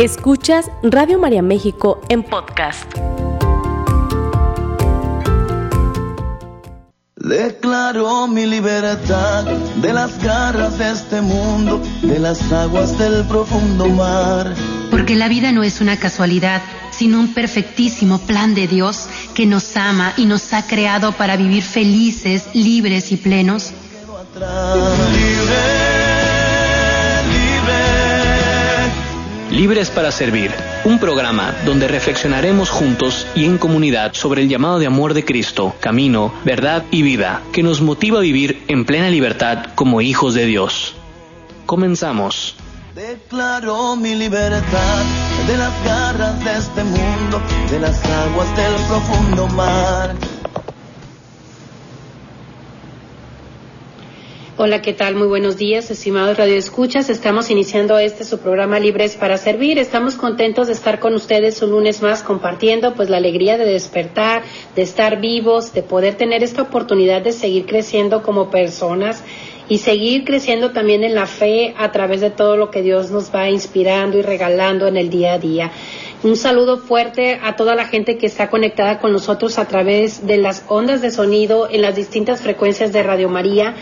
Escuchas Radio María México en podcast. Declaro mi libertad de las garras de este mundo, de las aguas del profundo mar. Porque la vida no es una casualidad, sino un perfectísimo plan de Dios que nos ama y nos ha creado para vivir felices, libres y plenos. Libres para Servir, un programa donde reflexionaremos juntos y en comunidad sobre el llamado de amor de Cristo, camino, verdad y vida, que nos motiva a vivir en plena libertad como hijos de Dios. Comenzamos. Declaro mi libertad de las garras de este mundo, de las aguas del profundo mar. Hola, ¿qué tal? Muy buenos días, estimados radioescuchas. Estamos iniciando este su programa Libres para Servir. Estamos contentos de estar con ustedes un lunes más compartiendo pues la alegría de despertar, de estar vivos, de poder tener esta oportunidad de seguir creciendo como personas y seguir creciendo también en la fe a través de todo lo que Dios nos va inspirando y regalando en el día a día. Un saludo fuerte a toda la gente que está conectada con nosotros a través de las ondas de sonido en las distintas frecuencias de Radio María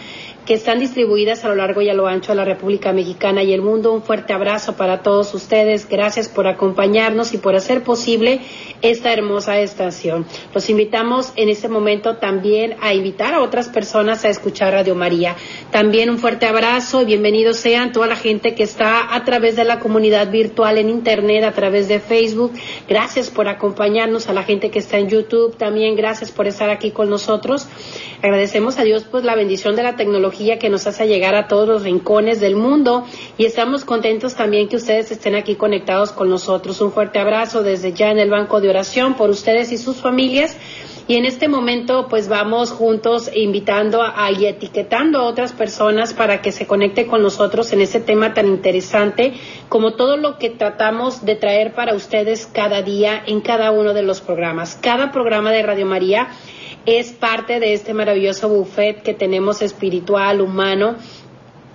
que están distribuidas a lo largo y a lo ancho de la República Mexicana y el mundo. Un fuerte abrazo para todos ustedes. Gracias por acompañarnos y por hacer posible esta hermosa estación. Los invitamos en este momento también a invitar a otras personas a escuchar Radio María. También un fuerte abrazo y bienvenidos sean toda la gente que está a través de la comunidad virtual en Internet, a través de Facebook. Gracias por acompañarnos a la gente que está en YouTube. También gracias por estar aquí con nosotros. Agradecemos a Dios pues la bendición de la tecnología que nos hace llegar a todos los rincones del mundo y estamos contentos también que ustedes estén aquí conectados con nosotros. Un fuerte abrazo desde ya en el banco de oración por ustedes y sus familias. Y en este momento, pues vamos juntos invitando a, y etiquetando a otras personas para que se conecte con nosotros en este tema tan interesante, como todo lo que tratamos de traer para ustedes cada día en cada uno de los programas. Cada programa de Radio María es parte de este maravilloso buffet que tenemos espiritual, humano,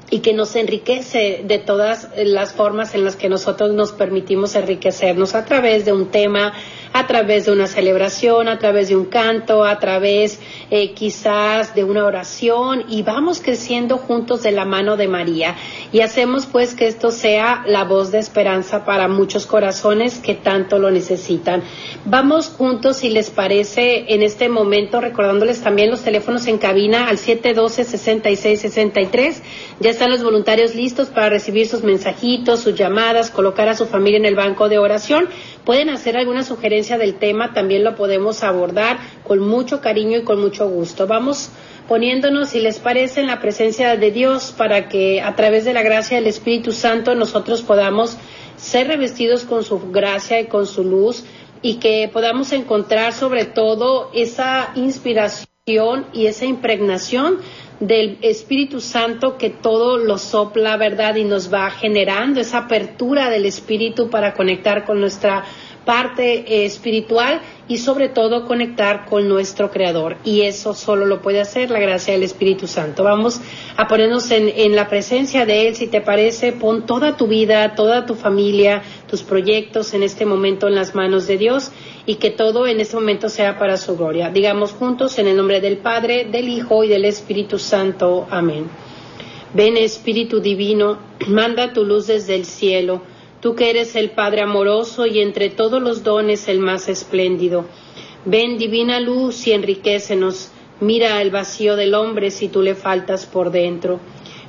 y que nos enriquece de todas las formas en las que nosotros nos permitimos enriquecernos a través de un tema, a través de una celebración, a través de un canto, a través eh, quizás de una oración y vamos creciendo juntos de la mano de María y hacemos pues que esto sea la voz de esperanza para muchos corazones que tanto lo necesitan. Vamos juntos, si les parece, en este momento, recordándoles también los teléfonos en cabina al 712-6663. Ya están los voluntarios listos para recibir sus mensajitos, sus llamadas, colocar a su familia en el banco de oración. Pueden hacer alguna sugerencia del tema, también lo podemos abordar con mucho cariño y con mucho gusto. Vamos poniéndonos, si les parece, en la presencia de Dios para que a través de la gracia del Espíritu Santo nosotros podamos ser revestidos con su gracia y con su luz y que podamos encontrar sobre todo esa inspiración y esa impregnación del Espíritu Santo que todo lo sopla, ¿verdad? Y nos va generando esa apertura del Espíritu para conectar con nuestra parte eh, espiritual y sobre todo conectar con nuestro Creador. Y eso solo lo puede hacer la gracia del Espíritu Santo. Vamos a ponernos en, en la presencia de Él, si te parece, pon toda tu vida, toda tu familia, tus proyectos en este momento en las manos de Dios y que todo en este momento sea para su gloria. Digamos juntos en el nombre del Padre, del Hijo y del Espíritu Santo. Amén. Ven Espíritu Divino, manda tu luz desde el cielo tú que eres el Padre amoroso y entre todos los dones el más espléndido. Ven, divina luz, y enriquecenos. Mira el vacío del hombre si tú le faltas por dentro.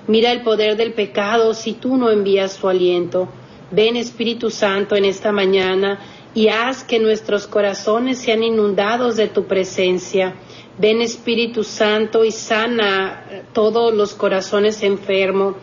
Mira el poder del pecado si tú no envías tu aliento. Ven, Espíritu Santo, en esta mañana y haz que nuestros corazones sean inundados de tu presencia. Ven, Espíritu Santo, y sana todos los corazones enfermos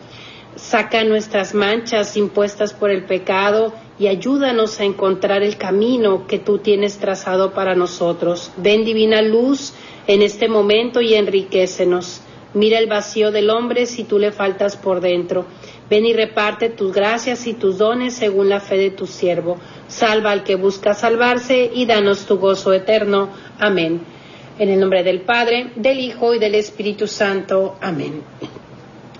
saca nuestras manchas impuestas por el pecado y ayúdanos a encontrar el camino que tú tienes trazado para nosotros. Ven divina luz en este momento y enriquecenos. Mira el vacío del hombre si tú le faltas por dentro. Ven y reparte tus gracias y tus dones según la fe de tu siervo. Salva al que busca salvarse y danos tu gozo eterno. Amén. En el nombre del Padre, del Hijo y del Espíritu Santo. Amén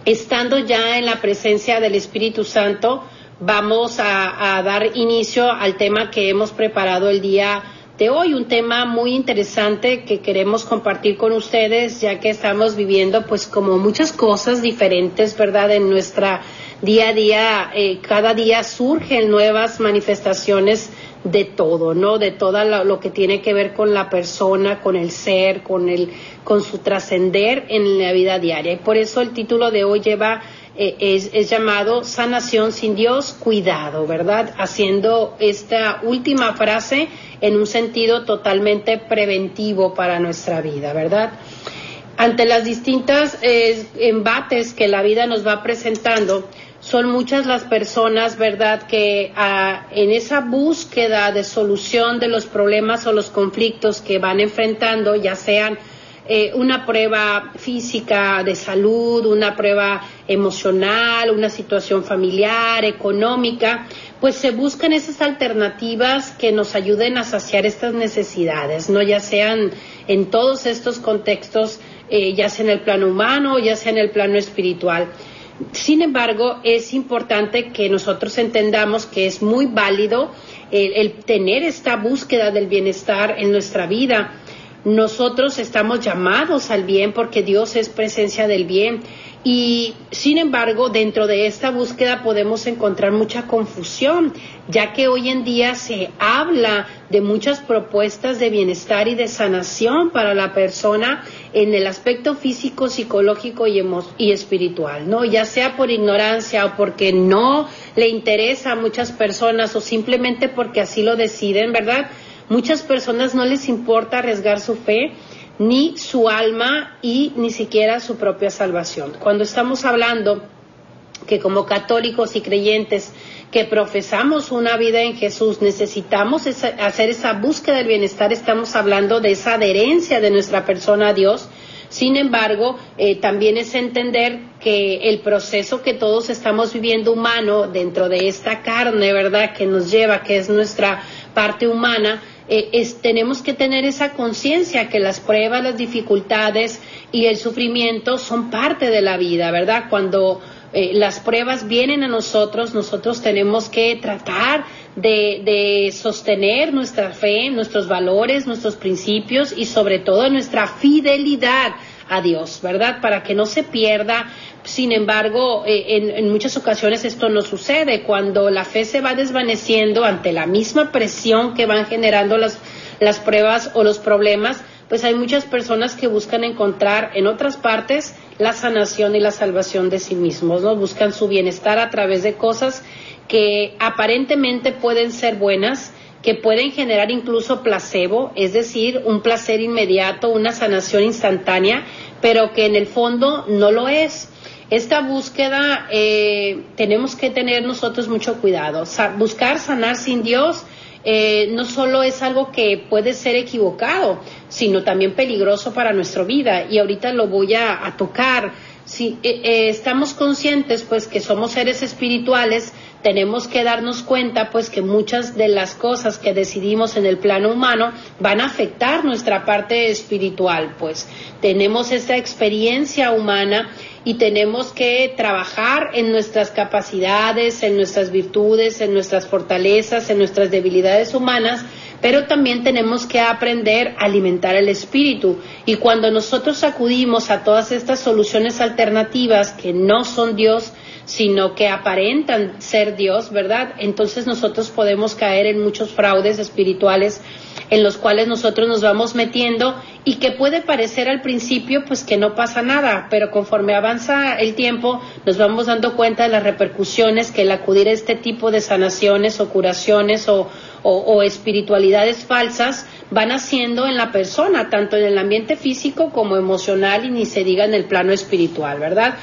estando ya en la presencia del Espíritu Santo, vamos a, dar inicio al tema que hemos preparado el día de hoy, un tema muy interesante que queremos compartir con ustedes, ya que estamos viviendo pues como muchas cosas diferentes, ¿verdad? En nuestra día a día, eh, cada día surgen nuevas manifestaciones de todo, ¿no? De todo lo, que tiene que ver con la persona, con el ser, con el, con su trascender en la vida diaria. Y por eso el título de hoy lleva eh, es, llamado sanación sin Dios, cuidado, ¿verdad? Haciendo esta última frase en un sentido totalmente preventivo para nuestra vida, ¿verdad? Ante las distintas eh, embates que la vida nos va presentando, son muchas las personas, ¿verdad?, que ah, en esa búsqueda de solución de los problemas o los conflictos que van enfrentando, ya sean eh, una prueba física de salud, una prueba emocional, una situación familiar, económica, pues se buscan esas alternativas que nos ayuden a saciar estas necesidades, no ya sean en todos estos contextos, eh, ya sea en el plano humano, ya sea en el plano espiritual. Sin embargo, es importante que nosotros entendamos que es muy válido el tener esta búsqueda del bienestar en nuestra vida nosotros estamos llamados al bien porque Dios es presencia del bien. Y sin embargo, dentro de esta búsqueda podemos encontrar mucha confusión, ya que hoy en día se habla de muchas propuestas de bienestar y de sanación para la persona en el aspecto físico, psicológico y, y espiritual, ¿no? Ya sea por ignorancia o porque no le interesa a muchas personas o simplemente porque así lo deciden, ¿verdad? Muchas personas no les importa arriesgar su fe, ni su alma y ni siquiera su propia salvación. Cuando estamos hablando que como católicos y creyentes que profesamos una vida en Jesús, necesitamos hacer esa búsqueda del bienestar, estamos hablando de esa adherencia de nuestra persona a Dios. Sin embargo, eh, también es entender que el proceso que todos estamos viviendo humano dentro de esta carne, ¿verdad?, que nos lleva, que es nuestra parte humana, eh, tenemos que tener esa conciencia que las pruebas, las dificultades y el sufrimiento son parte de la vida, ¿verdad? Cuando eh, las pruebas vienen a nosotros, nosotros tenemos que tratar de, de, sostener nuestra fe, nuestros valores, nuestros principios y sobre todo nuestra fidelidad a Dios, ¿verdad? Para que no se pierda sin embargo, eh, en, muchas ocasiones esto no sucede. Cuando la fe se va desvaneciendo ante la misma presión que van generando las, las pruebas o los problemas, pues hay muchas personas que buscan encontrar en otras partes la sanación y la salvación de sí mismos, ¿no? Buscan su bienestar a través de cosas que aparentemente pueden ser buenas, que pueden generar incluso placebo, es decir, un placer inmediato, una sanación instantánea, pero que en el fondo no lo es. Esta búsqueda eh, tenemos que tener nosotros mucho cuidado. buscar sanar sin Dios eh, no solo es algo que puede ser equivocado, sino también peligroso para nuestra vida. Y ahorita lo voy a, tocar. Si eh, estamos conscientes, pues, que somos seres espirituales, tenemos que darnos cuenta pues que muchas de las cosas que decidimos en el plano humano van a afectar nuestra parte espiritual, pues tenemos esta experiencia humana y tenemos que trabajar en nuestras capacidades, en nuestras virtudes, en nuestras fortalezas, en nuestras debilidades humanas, pero también tenemos que aprender a alimentar el espíritu. Y cuando nosotros acudimos a todas estas soluciones alternativas que no son Dios, sino que aparentan ser Dios, ¿verdad? Entonces nosotros podemos caer en muchos fraudes espirituales en los cuales nosotros nos vamos metiendo y que puede parecer al principio pues que no pasa nada, pero conforme avanza el tiempo nos vamos dando cuenta de las repercusiones que el acudir a este tipo de sanaciones o curaciones o, o, espiritualidades falsas van haciendo en la persona, tanto en el ambiente físico como emocional y ni se diga en el plano espiritual, ¿verdad?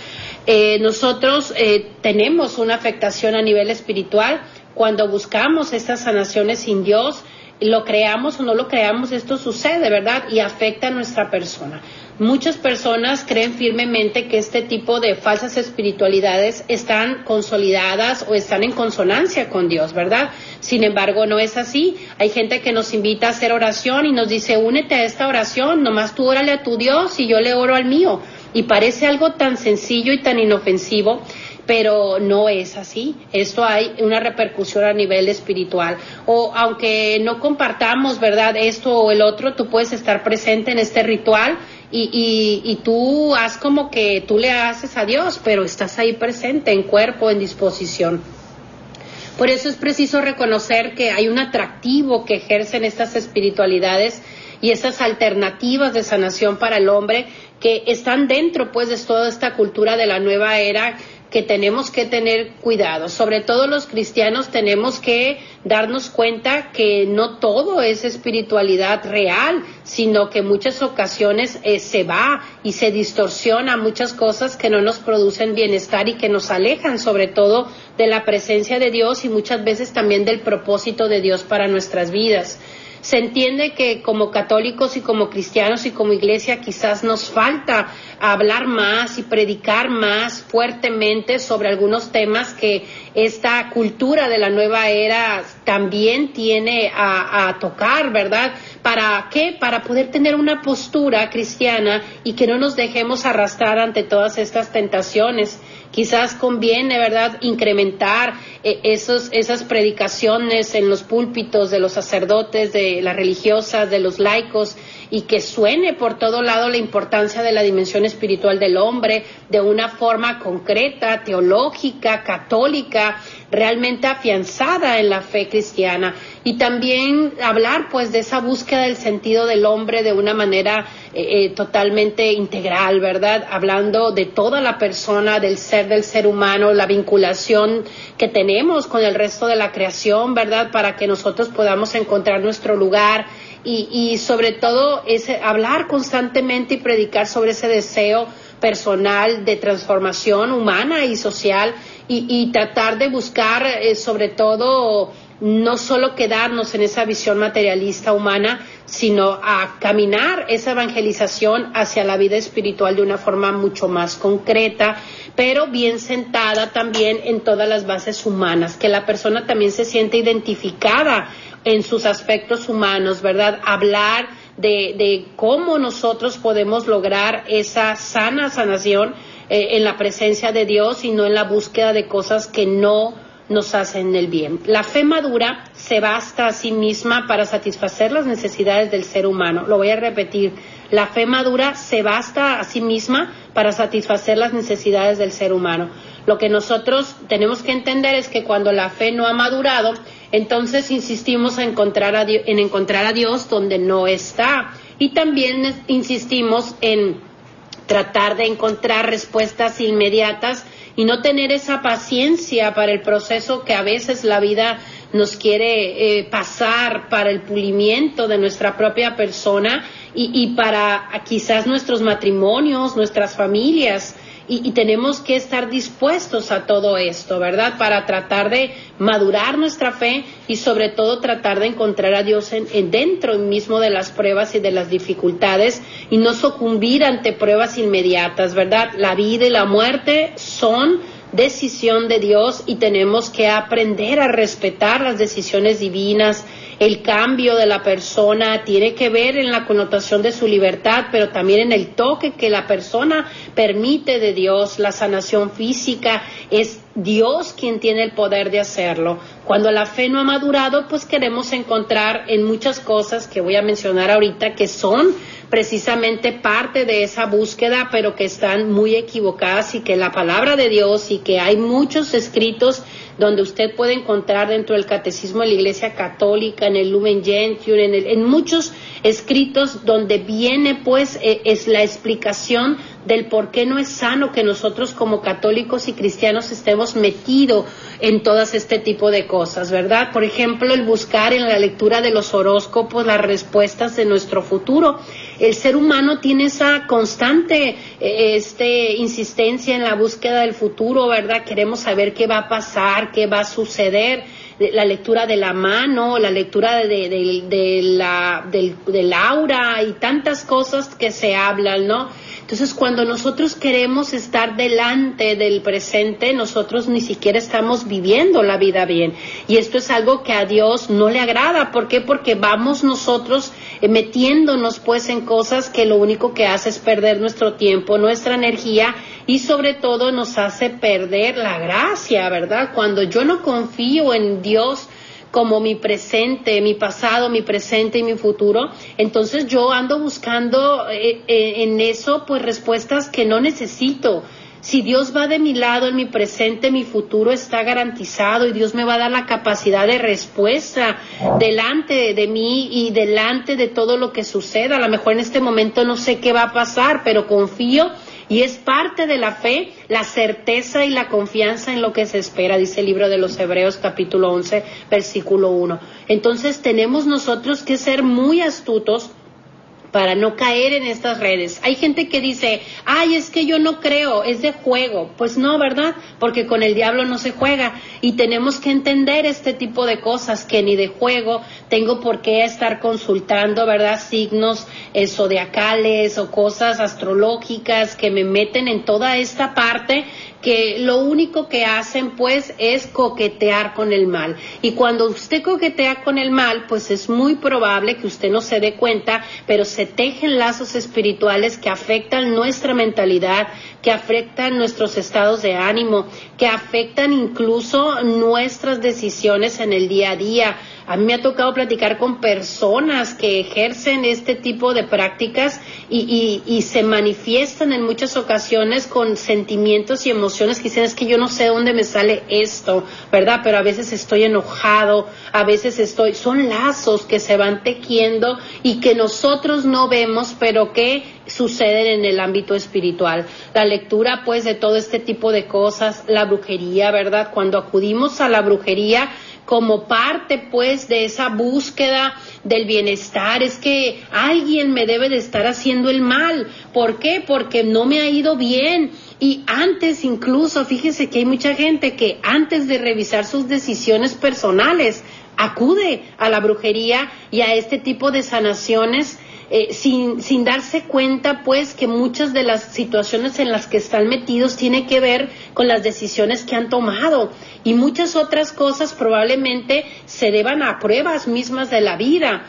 Eh, nosotros eh, tenemos una afectación a nivel espiritual cuando buscamos estas sanaciones sin Dios, lo creamos o no lo creamos, esto sucede, ¿verdad? Y afecta a nuestra persona. Muchas personas creen firmemente que este tipo de falsas espiritualidades están consolidadas o están en consonancia con Dios, ¿verdad? Sin embargo, no es así. Hay gente que nos invita a hacer oración y nos dice, únete a esta oración, nomás tú órale a tu Dios y yo le oro al mío. Y parece algo tan sencillo y tan inofensivo, pero no es así. Esto hay una repercusión a nivel espiritual. O aunque no compartamos, ¿verdad? Esto o el otro, tú puedes estar presente en este ritual y, y, tú haz como que tú le haces a Dios, pero estás ahí presente en cuerpo, en disposición. Por eso es preciso reconocer que hay un atractivo que ejercen estas espiritualidades y estas alternativas de sanación para el hombre que están dentro pues de toda esta cultura de la nueva era que tenemos que tener cuidado. Sobre todo los cristianos tenemos que darnos cuenta que no todo es espiritualidad real, sino que muchas ocasiones eh, se va y se distorsiona muchas cosas que no nos producen bienestar y que nos alejan sobre todo de la presencia de Dios y muchas veces también del propósito de Dios para nuestras vidas se entiende que como católicos y como cristianos y como iglesia quizás nos falta hablar más y predicar más fuertemente sobre algunos temas que esta cultura de la nueva era también tiene a, tocar, ¿verdad? ¿Para qué? Para poder tener una postura cristiana y que no nos dejemos arrastrar ante todas estas tentaciones. Quizás conviene, ¿verdad?, incrementar eh, esos, esas predicaciones en los púlpitos de los sacerdotes, de las religiosas, de los laicos, y que suene por todo lado la importancia de la dimensión espiritual del hombre de una forma concreta, teológica, católica, realmente afianzada en la fe cristiana y también hablar pues de esa búsqueda del sentido del hombre de una manera eh, eh, totalmente integral, ¿verdad? Hablando de toda la persona, del ser del ser humano, la vinculación que tenemos con el resto de la creación, ¿verdad? Para que nosotros podamos encontrar nuestro lugar y, y sobre todo ese, hablar constantemente y predicar sobre ese deseo personal de transformación humana y social y, tratar de buscar eh, sobre todo no solo quedarnos en esa visión materialista humana, sino a caminar esa evangelización hacia la vida espiritual de una forma mucho más concreta, pero bien sentada también en todas las bases humanas, que la persona también se siente identificada en sus aspectos humanos, ¿verdad? Hablar de, de cómo nosotros podemos lograr esa sana sanación eh, en la presencia de Dios y no en la búsqueda de cosas que no nos hacen el bien. La fe madura se basta a sí misma para satisfacer las necesidades del ser humano. Lo voy a repetir. La fe madura se basta a sí misma para satisfacer las necesidades del ser humano. Lo que nosotros tenemos que entender es que cuando la fe no ha madurado, entonces insistimos en encontrar a Dios, en encontrar a Dios donde no está. Y también insistimos en tratar de encontrar respuestas inmediatas y no tener esa paciencia para el proceso que a veces la vida nos quiere eh, pasar para el pulimiento de nuestra propia persona y, y para quizás nuestros matrimonios, nuestras familias y, tenemos que estar dispuestos a todo esto, ¿verdad? Para tratar de madurar nuestra fe y sobre todo tratar de encontrar a Dios en, dentro mismo de las pruebas y de las dificultades y no sucumbir ante pruebas inmediatas, ¿verdad? La vida y la muerte son decisión de Dios y tenemos que aprender a respetar las decisiones divinas. El cambio de la persona tiene que ver en la connotación de su libertad, pero también en el toque que la persona permite de Dios. La sanación física es Dios quien tiene el poder de hacerlo. Cuando la fe no ha madurado, pues queremos encontrar en muchas cosas que voy a mencionar ahorita que son precisamente parte de esa búsqueda, pero que están muy equivocadas y que la palabra de Dios y que hay muchos escritos donde usted puede encontrar dentro del catecismo de la Iglesia Católica, en el Lumen Gentium, en, en muchos escritos donde viene pues eh, es la explicación del por qué no es sano que nosotros como católicos y cristianos estemos metidos en todas este tipo de cosas, ¿verdad? Por ejemplo, el buscar en la lectura de los horóscopos las respuestas de nuestro futuro. El ser humano tiene esa constante eh, este, insistencia en la búsqueda del futuro, ¿verdad? Queremos saber qué va a pasar, qué va a suceder la lectura de la mano, la lectura de, la, del aura y tantas cosas que se hablan, ¿no? Entonces, cuando nosotros queremos estar delante del presente, nosotros ni siquiera estamos viviendo la vida bien. Y esto es algo que a Dios no le agrada. ¿Por qué? Porque vamos nosotros eh, metiéndonos pues en cosas que lo único que hace es perder nuestro tiempo, nuestra energía y sobre todo nos hace perder la gracia, ¿verdad? Cuando yo no confío en Dios, como mi presente, mi pasado, mi presente y mi futuro, entonces yo ando buscando eh, eh, en eso pues respuestas que no necesito. Si Dios va de mi lado en mi presente, mi futuro está garantizado y Dios me va a dar la capacidad de respuesta delante de mí y delante de todo lo que suceda. A lo mejor en este momento no sé qué va a pasar, pero confío y es parte de la fe, la certeza y la confianza en lo que se espera, dice el libro de los Hebreos capítulo 11, versículo 1. Entonces tenemos nosotros que ser muy astutos para no caer en estas redes. Hay gente que dice, ay, es que yo no creo, es de juego. Pues no, ¿verdad? Porque con el diablo no se juega y tenemos que entender este tipo de cosas que ni de juego tengo por qué estar consultando, ¿verdad? Signos eh, zodiacales o cosas astrológicas que me meten en toda esta parte que lo único que hacen pues es coquetear con el mal. Y cuando usted coquetea con el mal, pues es muy probable que usted no se dé cuenta, pero se tejen lazos espirituales que afectan nuestra mentalidad, que afectan nuestros estados de ánimo, que afectan incluso nuestras decisiones en el día a día. A mí me ha tocado platicar con personas que ejercen este tipo de prácticas y, y, se manifiestan en muchas ocasiones con sentimientos y emociones que dicen es que yo no sé dónde me sale esto, ¿verdad? Pero a veces estoy enojado, a veces estoy, son lazos que se van tejiendo y que nosotros no vemos, pero que suceden en el ámbito espiritual. La lectura, pues, de todo este tipo de cosas, la brujería, ¿verdad? Cuando acudimos a la brujería, como parte pues de esa búsqueda del bienestar, es que alguien me debe de estar haciendo el mal. ¿Por qué? Porque no me ha ido bien. Y antes incluso, fíjese que hay mucha gente que antes de revisar sus decisiones personales, acude a la brujería y a este tipo de sanaciones eh, sin, sin darse cuenta pues que muchas de las situaciones en las que están metidos tiene que ver con las decisiones que han tomado. Y muchas otras cosas probablemente se deban a pruebas mismas de la vida.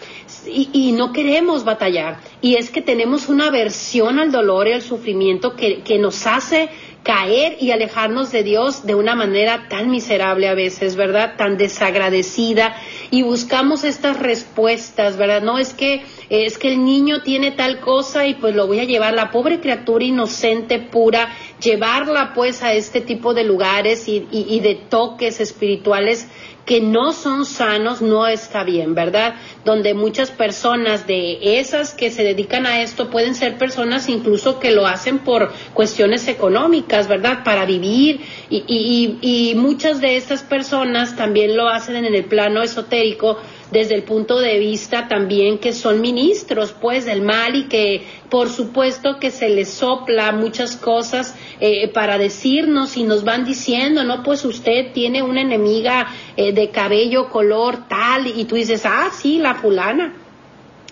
Y, y no queremos batallar. Y es que tenemos una aversión al dolor y al sufrimiento que, que nos hace caer y alejarnos de Dios de una manera tan miserable a veces, ¿verdad? Tan desagradecida y buscamos estas respuestas, ¿verdad? No es que es que el niño tiene tal cosa y pues lo voy a llevar, la pobre criatura inocente, pura, llevarla pues a este tipo de lugares y, y de toques espirituales que no son sanos no está bien, ¿verdad? Donde muchas personas de esas que se dedican a esto pueden ser personas incluso que lo hacen por cuestiones económicas, ¿verdad? Para vivir y, y, y muchas de estas personas también lo hacen en el plano esotérico desde el punto de vista también que son ministros pues del mal y que por supuesto que se les sopla muchas cosas eh, para decirnos y nos van diciendo, no, pues usted tiene una enemiga eh, de cabello color tal y tú dices, ah, sí, la fulana.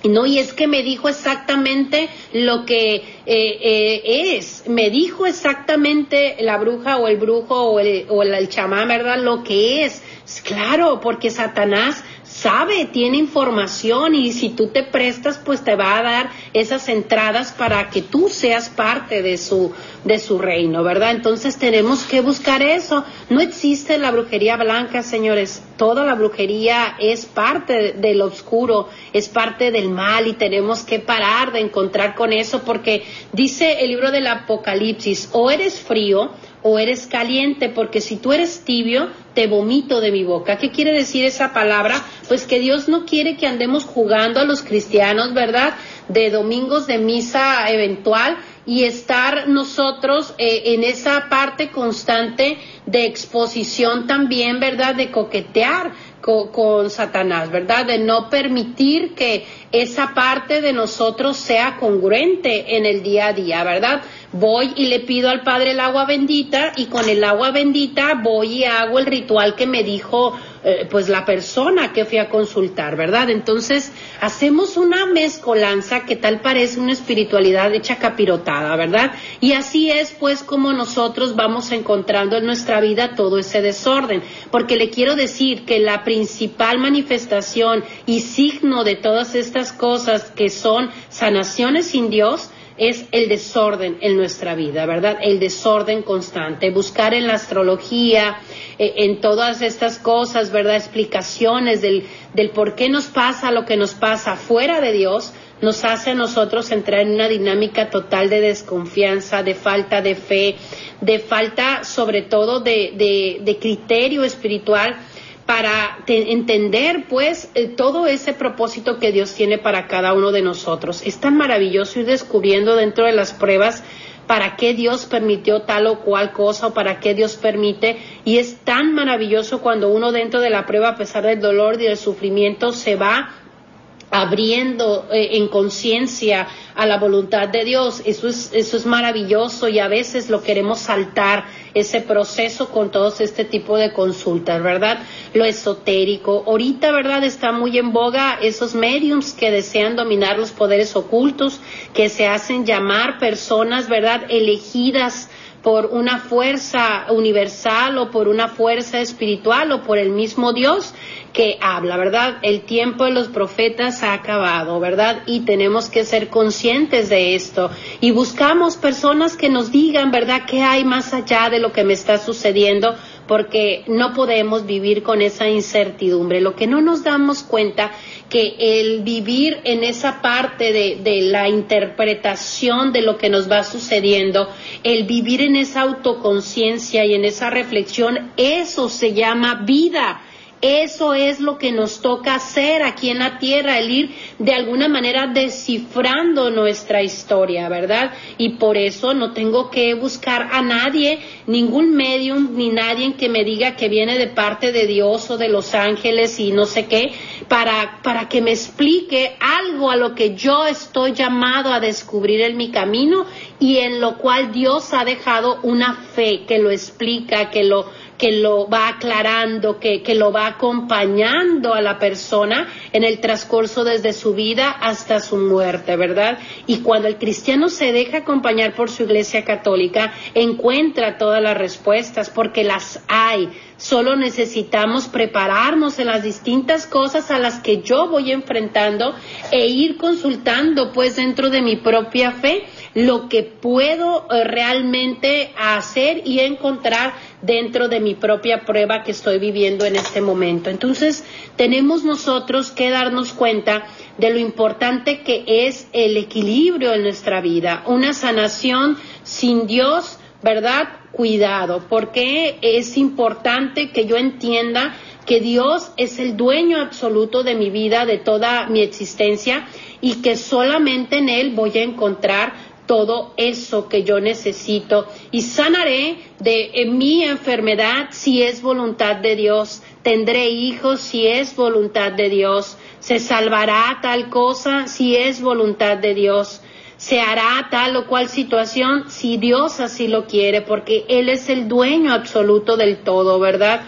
No, y es que me dijo exactamente lo que eh, es, me dijo exactamente la bruja o el brujo o el, o el chamán, ¿verdad? Lo que es. Claro, porque Satanás sabe, tiene información y si tú te prestas, pues te va a dar esas entradas para que tú seas parte de su de su reino, ¿verdad? Entonces tenemos que buscar eso. No existe la brujería blanca, señores. Toda la brujería es parte del oscuro, es parte del mal y tenemos que parar de encontrar con eso porque dice el libro del Apocalipsis, o eres frío, o eres caliente, porque si tú eres tibio, te vomito de mi boca. ¿Qué quiere decir esa palabra? Pues que Dios no quiere que andemos jugando a los cristianos, ¿verdad? De domingos de misa eventual y estar nosotros eh, en esa parte constante de exposición también, ¿verdad? De coquetear con, Satanás, ¿verdad? De no permitir que esa parte de nosotros sea congruente en el día a día, ¿verdad? Voy y le pido al Padre el agua bendita y con el agua bendita voy y hago el ritual que me dijo eh, pues la persona que fui a consultar, ¿verdad? Entonces hacemos una mezcolanza que tal parece una espiritualidad hecha capirotada, ¿verdad? Y así es pues como nosotros vamos encontrando en nuestra vida todo ese desorden, porque le quiero decir que la principal manifestación y signo de todas estas cosas que son sanaciones sin Dios, es el desorden en nuestra vida, ¿verdad? El desorden constante. Buscar en la astrología, eh, en todas estas cosas, ¿verdad? Explicaciones del, del por qué nos pasa lo que nos pasa fuera de Dios, nos hace a nosotros entrar en una dinámica total de desconfianza, de falta de fe, de falta sobre todo de, de criterio espiritual para entender pues eh, todo ese propósito que Dios tiene para cada uno de nosotros. Es tan maravilloso ir descubriendo dentro de las pruebas para qué Dios permitió tal o cual cosa o para qué Dios permite. Y es tan maravilloso cuando uno dentro de la prueba, a pesar del dolor y del sufrimiento, se va abriendo eh, en conciencia a la voluntad de Dios. Eso es, eso es maravilloso y a veces lo queremos saltar ese proceso con todos este tipo de consultas, ¿verdad? Lo esotérico. Ahorita, ¿verdad? Está muy en boga esos mediums que desean dominar los poderes ocultos, que se hacen llamar personas, ¿verdad? Elegidas por una fuerza universal o por una fuerza espiritual o por el mismo Dios que habla, ¿verdad? El tiempo de los profetas ha acabado, ¿verdad? Y tenemos que ser conscientes de esto y buscamos personas que nos digan, ¿verdad?, qué hay más allá de lo que me está sucediendo porque no podemos vivir con esa incertidumbre. Lo que no nos damos cuenta que el vivir en esa parte de, de, la interpretación de lo que nos va sucediendo, el vivir en esa autoconciencia y en esa reflexión, eso se llama vida. Eso es lo que nos toca hacer aquí en la tierra, el ir de alguna manera descifrando nuestra historia, ¿verdad? Y por eso no tengo que buscar a nadie, ningún medium, ni nadie que me diga que viene de parte de Dios o de los ángeles y no sé qué, para, para que me explique algo a lo que yo estoy llamado a descubrir en mi camino y en lo cual Dios ha dejado una fe que lo explica, que lo que lo va aclarando, que, que lo va acompañando a la persona en el transcurso desde su vida hasta su muerte, ¿verdad? Y cuando el cristiano se deja acompañar por su iglesia católica, encuentra todas las respuestas, porque las hay. Solo necesitamos prepararnos en las distintas cosas a las que yo voy enfrentando e ir consultando, pues, dentro de mi propia fe lo que puedo eh, realmente hacer y encontrar dentro de mi propia prueba que estoy viviendo en este momento. Entonces, tenemos nosotros que darnos cuenta de lo importante que es el equilibrio en nuestra vida. Una sanación sin Dios, ¿verdad? Cuidado, porque es importante que yo entienda que Dios es el dueño absoluto de mi vida, de toda mi existencia, y que solamente en Él voy a encontrar todo eso que yo necesito y sanaré de mi enfermedad si es voluntad de Dios. Tendré hijos si es voluntad de Dios. Se salvará tal cosa si es voluntad de Dios. Se hará tal o cual situación si Dios así lo quiere, porque Él es el dueño absoluto del todo, ¿verdad?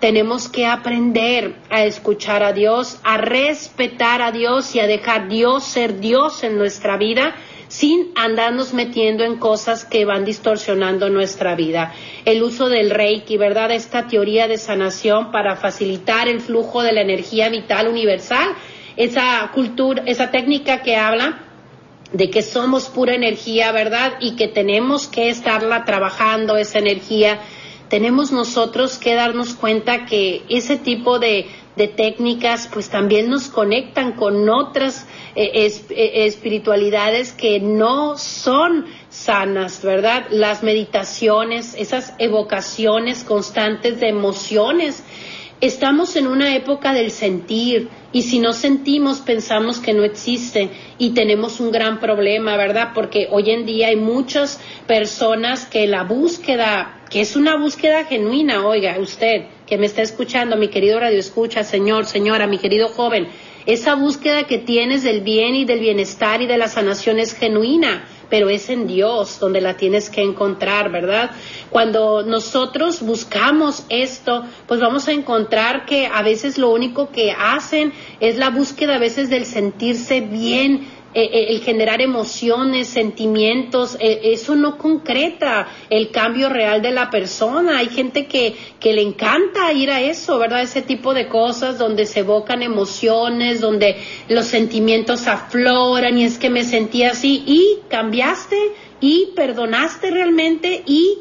Tenemos que aprender a escuchar a Dios, a respetar a Dios y a dejar Dios ser Dios en nuestra vida sin andarnos metiendo en cosas que van distorsionando nuestra vida. El uso del Reiki, ¿verdad? Esta teoría de sanación para facilitar el flujo de la energía vital universal, esa cultura, esa técnica que habla de que somos pura energía, ¿verdad? Y que tenemos que estarla trabajando, esa energía. Tenemos nosotros que darnos cuenta que ese tipo de, de técnicas pues también nos conectan con otras eh, eh, espiritualidades que no son sanas, ¿verdad? Las meditaciones, esas evocaciones constantes de emociones. Estamos en una época del sentir y si no sentimos pensamos que no existe y tenemos un gran problema, ¿verdad? Porque hoy en día hay muchas personas que la búsqueda, que es una búsqueda genuina, oiga, usted que me está escuchando, mi querido radio escucha, señor, señora, mi querido joven, esa búsqueda que tienes del bien y del bienestar y de la sanación es genuina, pero es en Dios donde la tienes que encontrar, ¿verdad? Cuando nosotros buscamos esto, pues vamos a encontrar que a veces lo único que hacen es la búsqueda a veces del sentirse bien eh, eh, el generar emociones, sentimientos, eh, eso no concreta el cambio real de la persona. Hay gente que, que le encanta ir a eso, ¿verdad? Ese tipo de cosas donde se evocan emociones, donde los sentimientos afloran y es que me sentí así y cambiaste y perdonaste realmente y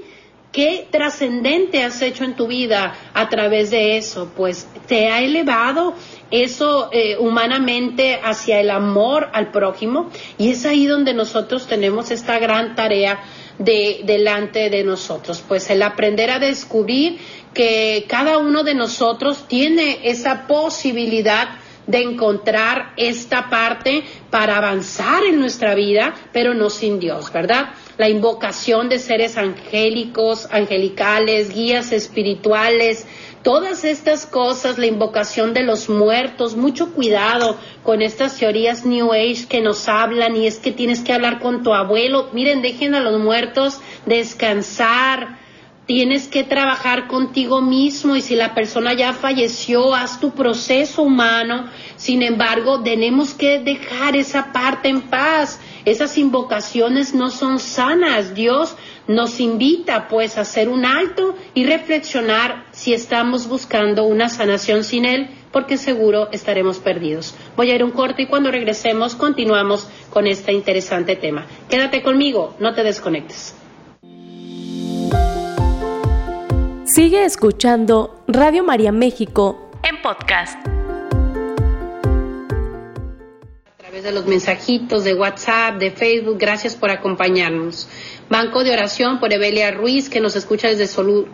¿Qué trascendente has hecho en tu vida a través de eso? Pues te ha elevado eso eh, humanamente hacia el amor al prójimo y es ahí donde nosotros tenemos esta gran tarea de delante de nosotros, pues el aprender a descubrir que cada uno de nosotros tiene esa posibilidad de encontrar esta parte para avanzar en nuestra vida, pero no sin Dios, ¿verdad? La invocación de seres angélicos, angelicales, guías espirituales, todas estas cosas, la invocación de los muertos, mucho cuidado con estas teorías New Age que nos hablan y es que tienes que hablar con tu abuelo. Miren, dejen a los muertos descansar, tienes que trabajar contigo mismo y si la persona ya falleció, haz tu proceso humano. Sin embargo, tenemos que dejar esa parte en paz. Esas invocaciones no son sanas. Dios nos invita pues a hacer un alto y reflexionar si estamos buscando una sanación sin Él, porque seguro estaremos perdidos. Voy a ir un corto y cuando regresemos continuamos con este interesante tema. Quédate conmigo, no te desconectes. Sigue escuchando Radio María México en podcast. Través de los mensajitos de WhatsApp, de Facebook, gracias por acompañarnos. Banco de oración por Evelia Ruiz, que nos escucha desde,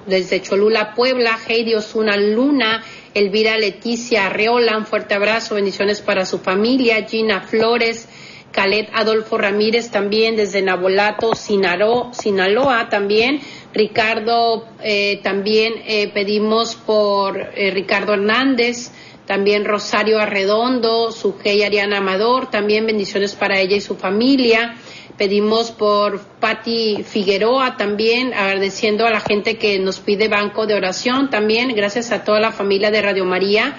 desde Cholula, Puebla, Heidi Osuna Luna, Elvira Leticia Arreola, un fuerte abrazo, bendiciones para su familia, Gina Flores, Calet Adolfo Ramírez también desde Nabolato, Sinaloa también, Ricardo, eh, también eh, pedimos por eh, Ricardo Hernández, también Rosario Arredondo, Sujei Ariana Amador, también bendiciones para ella y su familia. Pedimos por Patti Figueroa también, agradeciendo a la gente que nos pide banco de oración también, gracias a toda la familia de Radio María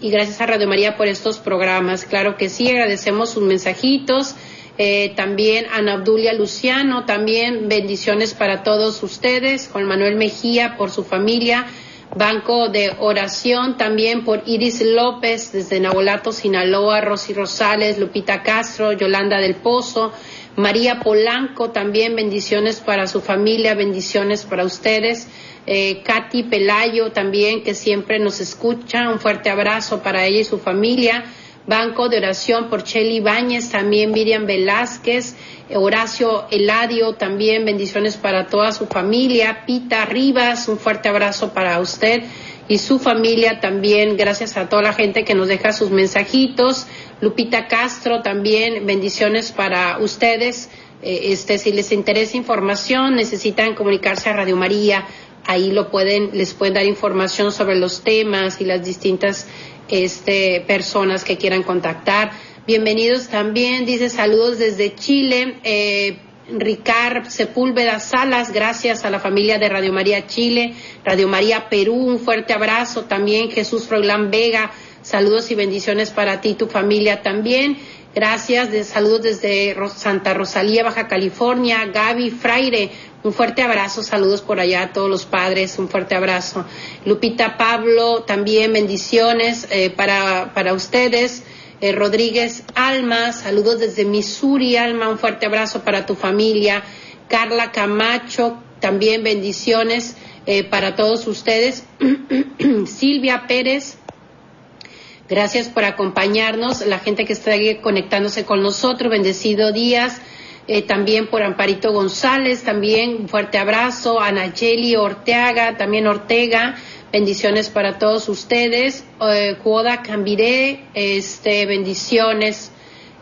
y gracias a Radio María por estos programas. Claro que sí, agradecemos sus mensajitos. Eh, también Ana Abdulia Luciano, también bendiciones para todos ustedes, Juan Manuel Mejía por su familia, Banco de Oración también por Iris López desde Nabolato, Sinaloa, Rosy Rosales, Lupita Castro, Yolanda del Pozo, María Polanco también bendiciones para su familia, bendiciones para ustedes. Eh, Katy Pelayo también que siempre nos escucha, un fuerte abrazo para ella y su familia. Banco de Oración por Cheli Báñez, también Miriam Velázquez, Horacio Eladio, también bendiciones para toda su familia, Pita Rivas, un fuerte abrazo para usted y su familia también, gracias a toda la gente que nos deja sus mensajitos, Lupita Castro también, bendiciones para ustedes. Eh, este, si les interesa información, necesitan comunicarse a Radio María, ahí lo pueden, les pueden dar información sobre los temas y las distintas este, personas que quieran contactar. Bienvenidos también, dice saludos desde Chile. Eh, Ricard Sepúlveda Salas, gracias a la familia de Radio María Chile, Radio María Perú, un fuerte abrazo también. Jesús Froilán Vega, saludos y bendiciones para ti y tu familia también. Gracias, de saludos desde Santa Rosalía, Baja California. Gaby Fraire, un fuerte abrazo, saludos por allá a todos los padres, un fuerte abrazo. Lupita Pablo, también bendiciones eh, para, para ustedes. Eh, Rodríguez Alma, saludos desde Missouri, Alma, un fuerte abrazo para tu familia. Carla Camacho, también bendiciones eh, para todos ustedes. Silvia Pérez, gracias por acompañarnos. La gente que está conectándose con nosotros, bendecido días. Eh, también por Amparito González, también un fuerte abrazo, Anayeli Orteaga, también Ortega, bendiciones para todos ustedes, eh, Cambiré, este, bendiciones,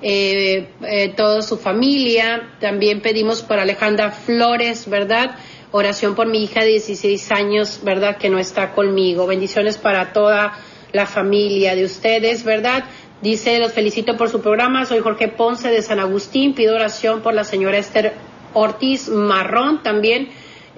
eh, eh, toda su familia, también pedimos por Alejandra Flores, ¿verdad? Oración por mi hija de 16 años, ¿verdad? Que no está conmigo. Bendiciones para toda la familia de ustedes, ¿verdad? Dice, los felicito por su programa, soy Jorge Ponce de San Agustín, pido oración por la señora Esther Ortiz Marrón también.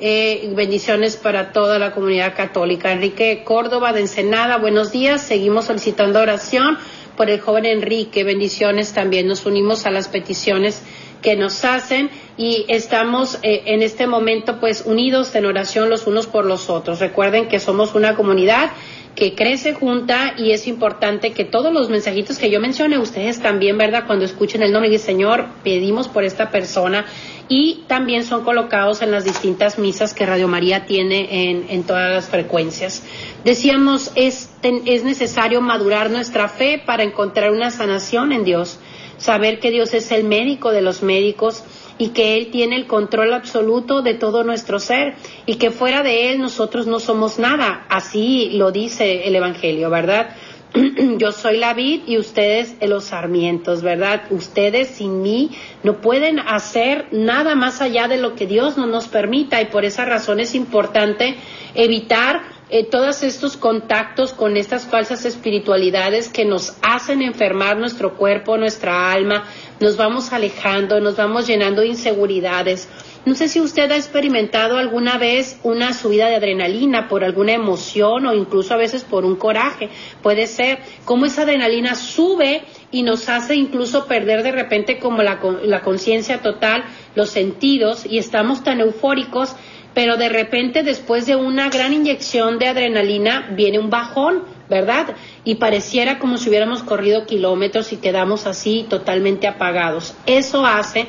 Eh, bendiciones para toda la comunidad católica. Enrique Córdoba de Ensenada, buenos días. Seguimos solicitando oración por el joven Enrique, bendiciones también. Nos unimos a las peticiones que nos hacen y estamos eh, en este momento pues unidos en oración los unos por los otros. Recuerden que somos una comunidad que crece junta y es importante que todos los mensajitos que yo mencione, ustedes también, ¿verdad? Cuando escuchen el nombre y Señor, pedimos por esta persona y también son colocados en las distintas misas que Radio María tiene en, en todas las frecuencias. Decíamos, es, es necesario madurar nuestra fe para encontrar una sanación en Dios, saber que Dios es el médico de los médicos, y que Él tiene el control absoluto de todo nuestro ser y que fuera de Él nosotros no somos nada. Así lo dice el Evangelio, ¿verdad? Yo soy la vid y ustedes los sarmientos, ¿verdad? Ustedes sin mí no pueden hacer nada más allá de lo que Dios no nos permita y por esa razón es importante evitar eh, todos estos contactos con estas falsas espiritualidades que nos hacen enfermar nuestro cuerpo, nuestra alma, nos vamos alejando, nos vamos llenando de inseguridades. No sé si usted ha experimentado alguna vez una subida de adrenalina por alguna emoción o incluso a veces por un coraje. Puede ser cómo esa adrenalina sube y nos hace incluso perder de repente como la, la conciencia total, los sentidos y estamos tan eufóricos, pero de repente después de una gran inyección de adrenalina viene un bajón ¿verdad? Y pareciera como si hubiéramos corrido kilómetros y quedamos así totalmente apagados. Eso hace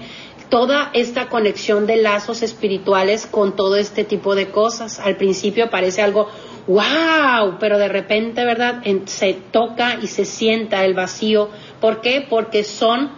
toda esta conexión de lazos espirituales con todo este tipo de cosas. Al principio parece algo wow, pero de repente, ¿verdad? se toca y se sienta el vacío. ¿Por qué? Porque son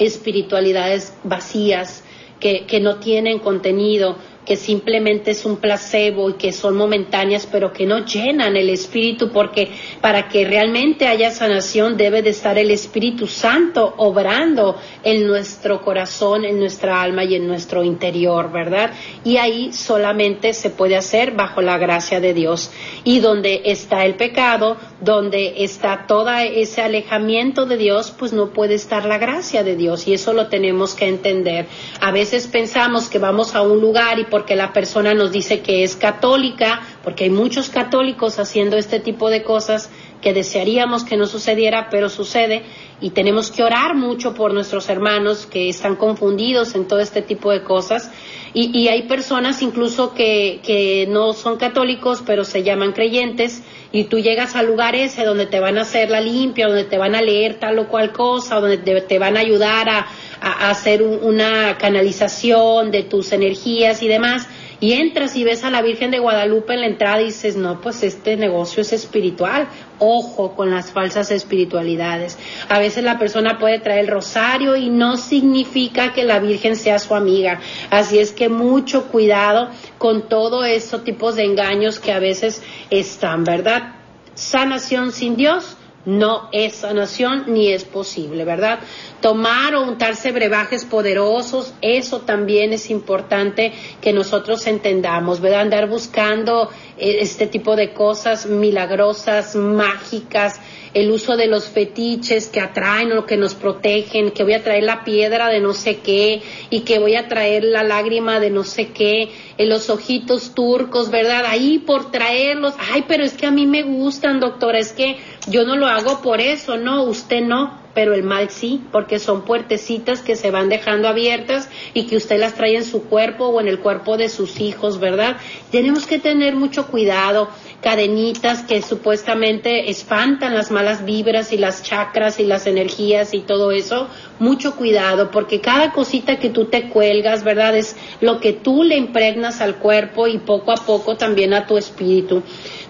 espiritualidades vacías que, que no tienen contenido, que simplemente es un placebo y que son momentáneas, pero que no llenan el espíritu, porque para que realmente haya sanación debe de estar el Espíritu Santo obrando en nuestro corazón, en nuestra alma y en nuestro interior, ¿verdad? Y ahí solamente se puede hacer bajo la gracia de Dios. Y donde está el pecado, donde está todo ese alejamiento de Dios, pues no puede estar la gracia de Dios y eso lo tenemos que entender. A veces pensamos que vamos a un lugar y porque la persona nos dice que es católica, porque hay muchos católicos haciendo este tipo de cosas que desearíamos que no sucediera, pero sucede y tenemos que orar mucho por nuestros hermanos que están confundidos en todo este tipo de cosas. Y, y hay personas incluso que, que no son católicos, pero se llaman creyentes y tú llegas a lugares donde te van a hacer la limpia, donde te van a leer tal o cual cosa, donde te van a ayudar a, a, hacer una canalización de tus energías y demás, y entras y ves a la Virgen de Guadalupe en la entrada y dices, no, pues este negocio es espiritual. Ojo con las falsas espiritualidades. A veces la persona puede traer rosario y no significa que la Virgen sea su amiga. Así es que mucho cuidado con todos esos tipos de engaños que a veces están, ¿verdad? Sanación sin Dios no es sanación ni es posible, ¿verdad? Tomar o untarse brebajes poderosos, eso también es importante que nosotros entendamos, ¿verdad? Andar buscando eh, este tipo de cosas milagrosas, mágicas, el uso de los fetiches que atraen o que nos protegen, que voy a traer la piedra de no sé qué y que voy a traer la lágrima de no sé qué, en los ojitos turcos, ¿verdad? Ahí por traerlos, ay, pero es que a mí me gustan, doctora, es que yo no lo hago por eso, no, usted no, pero el mal sí, porque son puertecitas que se van dejando abiertas y que usted las trae en su cuerpo o en el cuerpo de sus hijos, ¿verdad? Tenemos que tener mucho cuidado, cadenitas que supuestamente espantan las malas vibras y las chakras y las energías y todo eso, mucho cuidado, porque cada cosita que tú te cuelgas, ¿verdad? Es lo que tú le impregnas al cuerpo y poco a poco también a tu espíritu.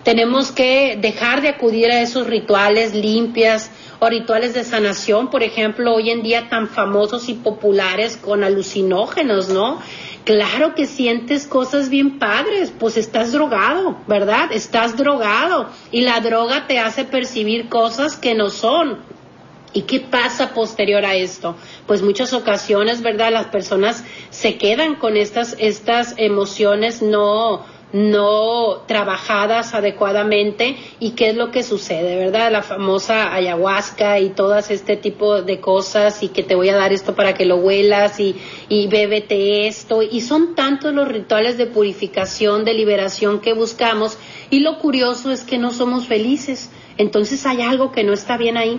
Tenemos que dejar de acudir a esos rituales limpias o rituales de sanación, por ejemplo, hoy en día tan famosos y populares con alucinógenos, ¿no? Claro que sientes cosas bien padres, pues estás drogado, ¿verdad? Estás drogado y la droga te hace percibir cosas que no son. ¿Y qué pasa posterior a esto? Pues muchas ocasiones, ¿verdad? Las personas se quedan con estas, estas emociones no, no trabajadas adecuadamente y qué es lo que sucede, ¿verdad? La famosa ayahuasca y todas este tipo de cosas y que te voy a dar esto para que lo huelas y, y bébete esto y son tantos los rituales de purificación, de liberación que buscamos y lo curioso es que no somos felices, entonces hay algo que no está bien ahí.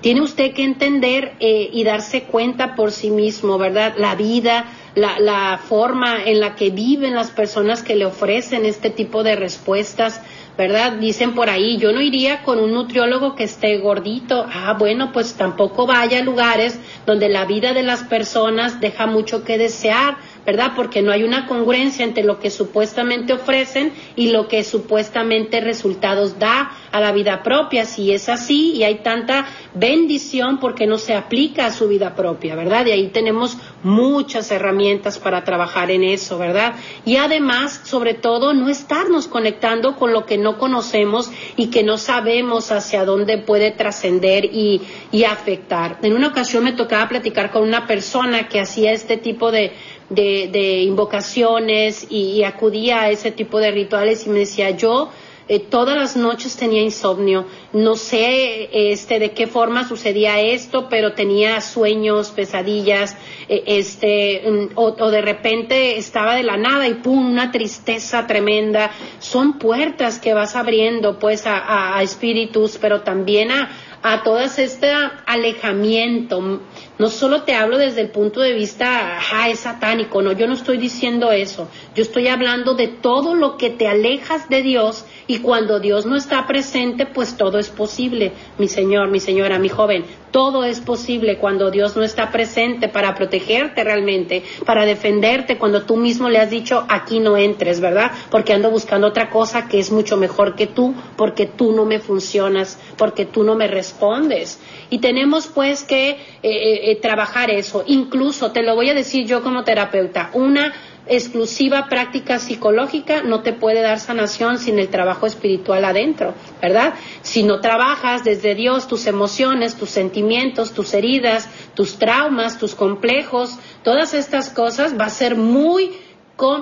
tiene usted que entender eh, y darse cuenta por sí mismo, ¿verdad? La vida, la, la forma en la que viven las personas que le ofrecen este tipo de respuestas, ¿verdad? Dicen por ahí, yo no iría con un nutriólogo que esté gordito. Ah, bueno, pues tampoco vaya a lugares donde la vida de las personas deja mucho que desear, ¿verdad? Porque no hay una congruencia entre lo que supuestamente ofrecen y lo que supuestamente resultados da a la vida propia. Si es así y hay tanta bendición porque no se aplica a su vida propia, ¿verdad? Y ahí tenemos muchas herramientas para trabajar en eso, ¿verdad? Y además, sobre todo, no estarnos conectando con lo que no conocemos y que no sabemos hacia dónde puede trascender y, y afectar. En una ocasión me tocaba platicar con una persona que hacía este tipo de de, invocaciones y, acudía a ese tipo de rituales y me decía, yo eh, todas las noches tenía insomnio. No sé este, de qué forma sucedía esto, pero tenía sueños, pesadillas, eh, este, mm, o, de repente estaba de la nada y pum, una tristeza tremenda. Son puertas que vas abriendo pues a espíritus, pero también a, a todo este alejamiento. No solo te hablo desde el punto de vista, ajá, es satánico, no, yo no estoy diciendo eso. Yo estoy hablando de todo lo que te alejas de Dios y cuando Dios no está presente, pues todo es posible, mi Señor, mi señora, mi joven. Todo es posible cuando Dios no está presente para protegerte realmente, para defenderte cuando tú mismo le has dicho aquí no entres, ¿verdad? Porque ando buscando otra cosa que es mucho mejor que tú, porque tú no me funcionas, porque tú no me respondes. Y tenemos pues que eh, eh, trabajar eso. Incluso, te lo voy a decir yo como terapeuta, una exclusiva práctica psicológica no te puede dar sanación sin el trabajo espiritual adentro, ¿verdad? Si no trabajas desde Dios tus emociones, tus sentimientos, tus heridas, tus traumas, tus complejos, todas estas cosas va a ser muy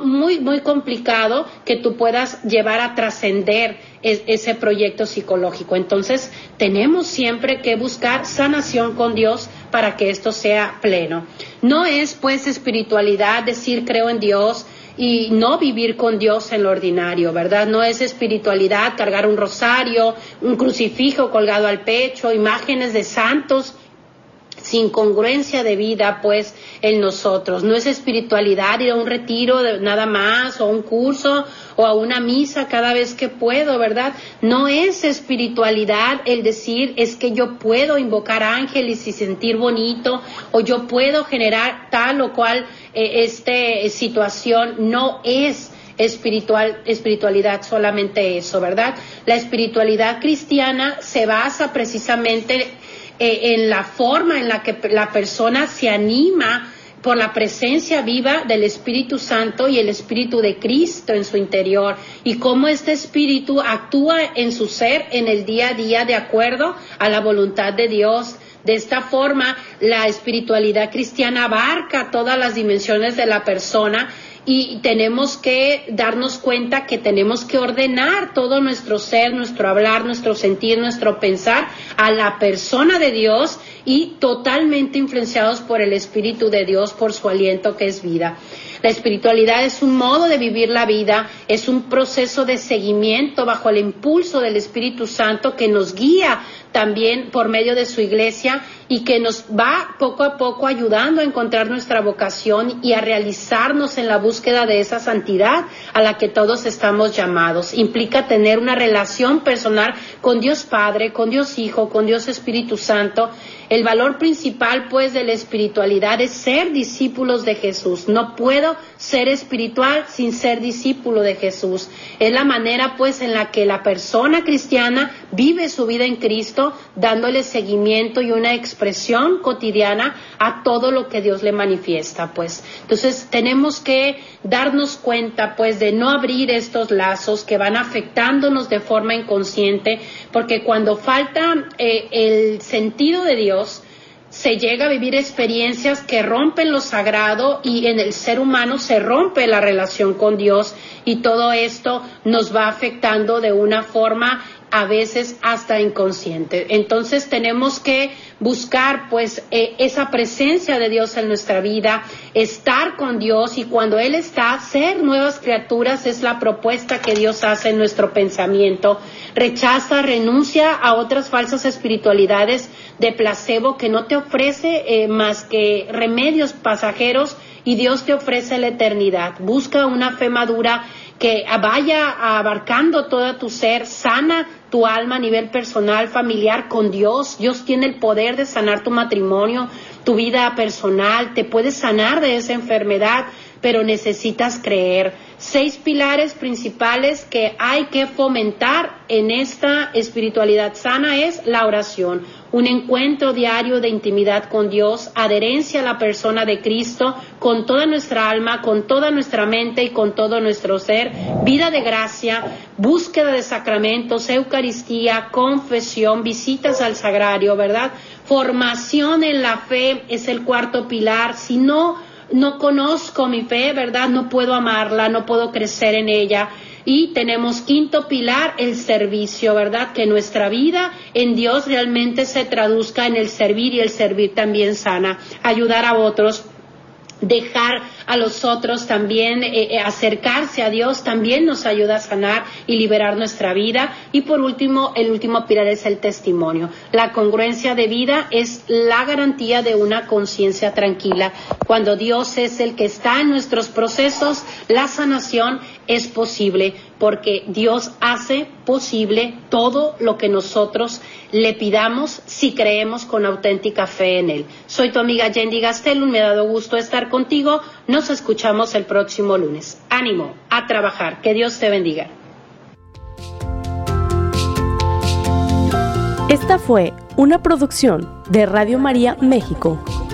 muy, muy complicado que tú puedas llevar a trascender ese proyecto psicológico. Entonces, tenemos siempre que buscar sanación con Dios para que esto sea pleno. No es pues espiritualidad decir creo en Dios y no vivir con Dios en lo ordinario, ¿verdad? No es espiritualidad cargar un rosario, un crucifijo colgado al pecho, imágenes de santos sin congruencia de vida, pues, en nosotros. No es espiritualidad ir a un retiro de nada más, o un curso, o a una misa cada vez que puedo, ¿verdad? No es espiritualidad el decir es que yo puedo invocar ángeles y sentir bonito, o yo puedo generar tal o cual eh, este situación. No es espiritual, espiritualidad solamente eso, ¿verdad? La espiritualidad cristiana se basa precisamente eh, en la forma en la que la persona se anima por la presencia viva del Espíritu Santo y el Espíritu de Cristo en su interior y cómo este Espíritu actúa en su ser en el día a día de acuerdo a la voluntad de Dios. De esta forma, la espiritualidad cristiana abarca todas las dimensiones de la persona y tenemos que darnos cuenta que tenemos que ordenar todo nuestro ser, nuestro hablar, nuestro sentir, nuestro pensar a la persona de Dios y totalmente influenciados por el Espíritu de Dios, por su aliento que es vida. La espiritualidad es un modo de vivir la vida, es un proceso de seguimiento bajo el impulso del Espíritu Santo que nos guía también por medio de su iglesia y que nos va poco a poco ayudando a encontrar nuestra vocación y a realizarnos en la búsqueda de esa santidad a la que todos estamos llamados. Implica tener una relación personal con Dios Padre, con Dios Hijo, con Dios Espíritu Santo. El valor principal, pues, de la espiritualidad es ser discípulos de Jesús. No puedo ser espiritual sin ser discípulo de Jesús. Es la manera, pues, en la que la persona cristiana vive su vida en Cristo, dándole seguimiento y una expresión cotidiana a todo lo que Dios le manifiesta, pues. Entonces, tenemos que darnos cuenta, pues, de no abrir estos lazos que van afectándonos de forma inconsciente, porque cuando falta eh, el sentido de Dios, se llega a vivir experiencias que rompen lo sagrado y en el ser humano se rompe la relación con Dios y todo esto nos va afectando de una forma a veces hasta inconsciente. Entonces tenemos que buscar pues eh, esa presencia de Dios en nuestra vida, estar con Dios y cuando Él está, ser nuevas criaturas es la propuesta que Dios hace en nuestro pensamiento. Rechaza, renuncia a otras falsas espiritualidades de placebo que no te ofrece eh, más que remedios pasajeros y Dios te ofrece la eternidad. Busca una fe madura que vaya abarcando todo tu ser, sana tu alma a nivel personal, familiar con Dios. Dios tiene el poder de sanar tu matrimonio, tu vida personal, te puede sanar de esa enfermedad, pero necesitas creer. Seis pilares principales que hay que fomentar en esta espiritualidad sana es la oración un encuentro diario de intimidad con Dios, adherencia a la persona de Cristo con toda nuestra alma, con toda nuestra mente y con todo nuestro ser, vida de gracia, búsqueda de sacramentos, Eucaristía, confesión, visitas al sagrario, ¿verdad? Formación en la fe es el cuarto pilar. Si no, no conozco mi fe, ¿verdad? No puedo amarla, no puedo crecer en ella. Y tenemos quinto pilar, el servicio, ¿verdad? Que nuestra vida en Dios realmente se traduzca en el servir y el servir también sana, ayudar a otros dejar a los otros también eh, eh, acercarse a Dios también nos ayuda a sanar y liberar nuestra vida. Y por último el último pilar es el testimonio. La congruencia de vida es la garantía de una conciencia tranquila. Cuando Dios es el que está en nuestros procesos la sanación es posible porque Dios hace posible todo lo que nosotros le pidamos si creemos con auténtica fe en Él. Soy tu amiga Yendi Gastelum, me ha dado gusto estar contigo. Nos escuchamos el próximo lunes. Ánimo a trabajar. Que Dios te bendiga. Esta fue una producción de Radio María México.